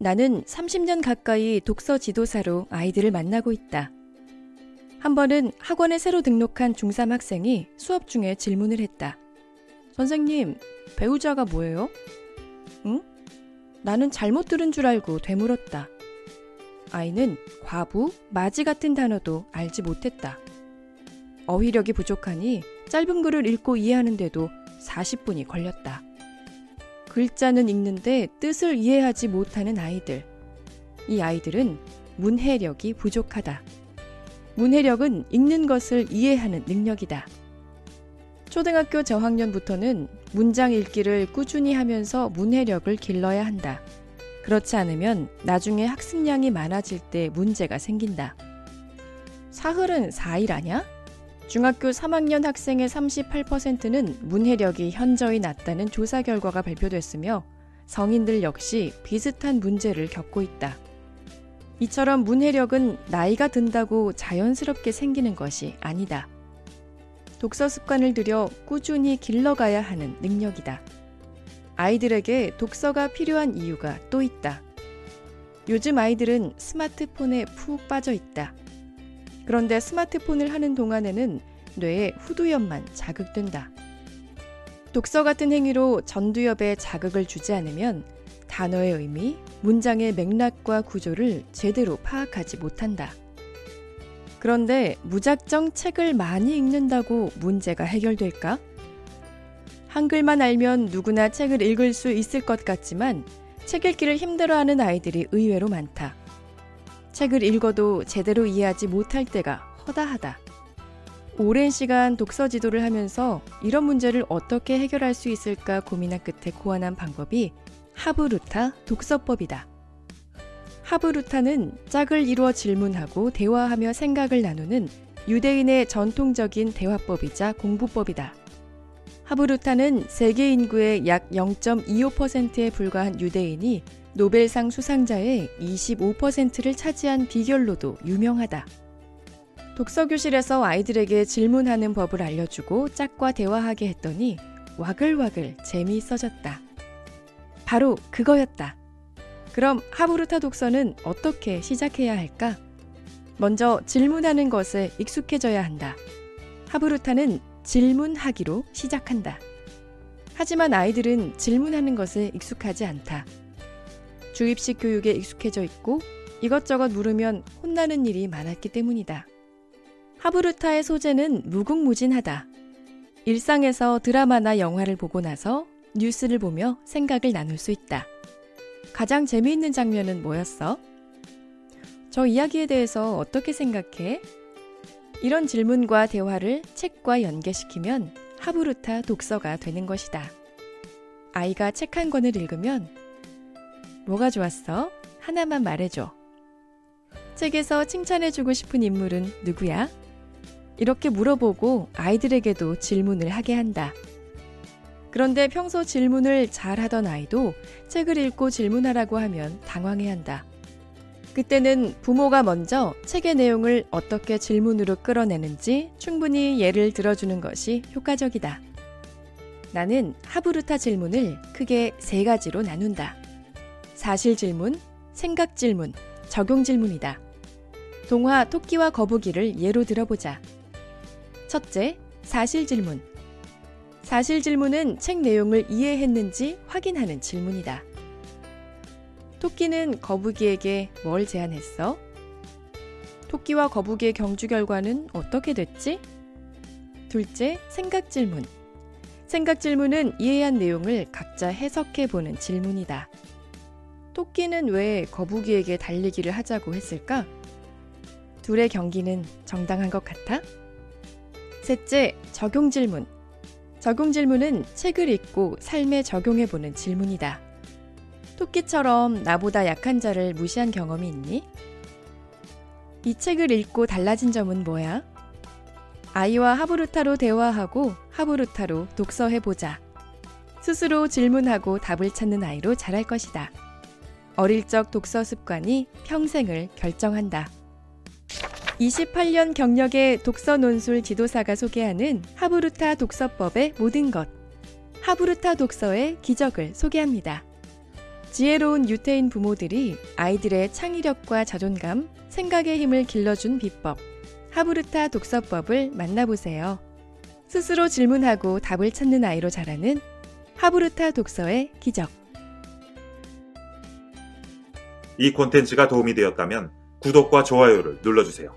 나는 30년 가까이 독서 지도사로 아이들을 만나고 있다. 한 번은 학원에 새로 등록한 중3 학생이 수업 중에 질문을 했다. 선생님, 배우자가 뭐예요? 응? 나는 잘못 들은 줄 알고 되물었다. 아이는 과부, 맞이 같은 단어도 알지 못했다. 어휘력이 부족하니 짧은 글을 읽고 이해하는데도 40분이 걸렸다. 글자는 읽는데 뜻을 이해하지 못하는 아이들. 이 아이들은 문해력이 부족하다. 문해력은 읽는 것을 이해하는 능력이다. 초등학교 저학년부터는 문장 읽기를 꾸준히 하면서 문해력을 길러야 한다. 그렇지 않으면 나중에 학습량이 많아질 때 문제가 생긴다. 사흘은 4일 아냐? 중학교 3학년 학생의 38%는 문해력이 현저히 낮다는 조사 결과가 발표됐으며 성인들 역시 비슷한 문제를 겪고 있다. 이처럼 문해력은 나이가 든다고 자연스럽게 생기는 것이 아니다. 독서 습관을 들여 꾸준히 길러가야 하는 능력이다. 아이들에게 독서가 필요한 이유가 또 있다. 요즘 아이들은 스마트폰에 푹 빠져 있다. 그런데 스마트폰을 하는 동안에는 뇌의 후두엽만 자극된다. 독서 같은 행위로 전두엽에 자극을 주지 않으면 단어의 의미, 문장의 맥락과 구조를 제대로 파악하지 못한다. 그런데 무작정 책을 많이 읽는다고 문제가 해결될까? 한글만 알면 누구나 책을 읽을 수 있을 것 같지만 책 읽기를 힘들어하는 아이들이 의외로 많다. 책을 읽어도 제대로 이해하지 못할 때가 허다하다. 오랜 시간 독서 지도를 하면서 이런 문제를 어떻게 해결할 수 있을까 고민한 끝에 고안한 방법이 하브루타 독서법이다. 하브루타는 짝을 이루어 질문하고 대화하며 생각을 나누는 유대인의 전통적인 대화법이자 공부법이다. 하브루타는 세계 인구의 약 0.25%에 불과한 유대인이 노벨상 수상자의 25%를 차지한 비결로도 유명하다. 독서교실에서 아이들에게 질문하는 법을 알려주고 짝과 대화하게 했더니 와글와글 재미있어졌다. 바로 그거였다. 그럼 하브루타 독서는 어떻게 시작해야 할까? 먼저 질문하는 것에 익숙해져야 한다. 하브루타는 질문하기로 시작한다. 하지만 아이들은 질문하는 것에 익숙하지 않다. 주입식 교육에 익숙해져 있고 이것저것 물으면 혼나는 일이 많았기 때문이다. 하브루타의 소재는 무궁무진하다. 일상에서 드라마나 영화를 보고 나서 뉴스를 보며 생각을 나눌 수 있다. 가장 재미있는 장면은 뭐였어? 저 이야기에 대해서 어떻게 생각해? 이런 질문과 대화를 책과 연계시키면 하브루타 독서가 되는 것이다. 아이가 책 한 권을 읽으면 뭐가 좋았어? 하나만 말해줘. 책에서 칭찬해주고 싶은 인물은 누구야? 이렇게 물어보고 아이들에게도 질문을 하게 한다. 그런데 평소 질문을 잘 하던 아이도 책을 읽고 질문하라고 하면 당황해 한다. 그때는 부모가 먼저 책의 내용을 어떻게 질문으로 끌어내는지 충분히 예를 들어주는 것이 효과적이다. 나는 하브루타 질문을 크게 세 가지로 나눈다. 사실 질문, 생각 질문, 적용 질문이다. 동화 토끼와 거북이를 예로 들어보자. 첫째, 사실 질문. 사실 질문은 책 내용을 이해했는지 확인하는 질문이다. 토끼는 거북이에게 뭘 제안했어? 토끼와 거북이의 경주 결과는 어떻게 됐지? 둘째, 생각 질문. 생각 질문은 이해한 내용을 각자 해석해 보는 질문이다. 토끼는 왜 거북이에게 달리기를 하자고 했을까? 둘의 경기는 정당한 것 같아? 셋째, 적용 질문. 적용 질문은 책을 읽고 삶에 적용해 보는 질문이다. 토끼처럼 나보다 약한 자를 무시한 경험이 있니? 이 책을 읽고 달라진 점은 뭐야? 아이와 하브루타로 대화하고 하브루타로 독서해보자. 스스로 질문하고 답을 찾는 아이로 자랄 것이다. 어릴 적 독서 습관이 평생을 결정한다. 28년 경력의 독서 논술 지도사가 소개하는 하브루타 독서법의 모든 것. 하브루타 독서의 기적을 소개합니다. 지혜로운 유태인 부모들이 아이들의 창의력과 자존감, 생각의 힘을 길러준 비법, 하브르타 독서법을 만나보세요. 스스로 질문하고 답을 찾는 아이로 자라는 하브르타 독서의 기적. 이 콘텐츠가 도움이 되었다면 구독과 좋아요를 눌러주세요.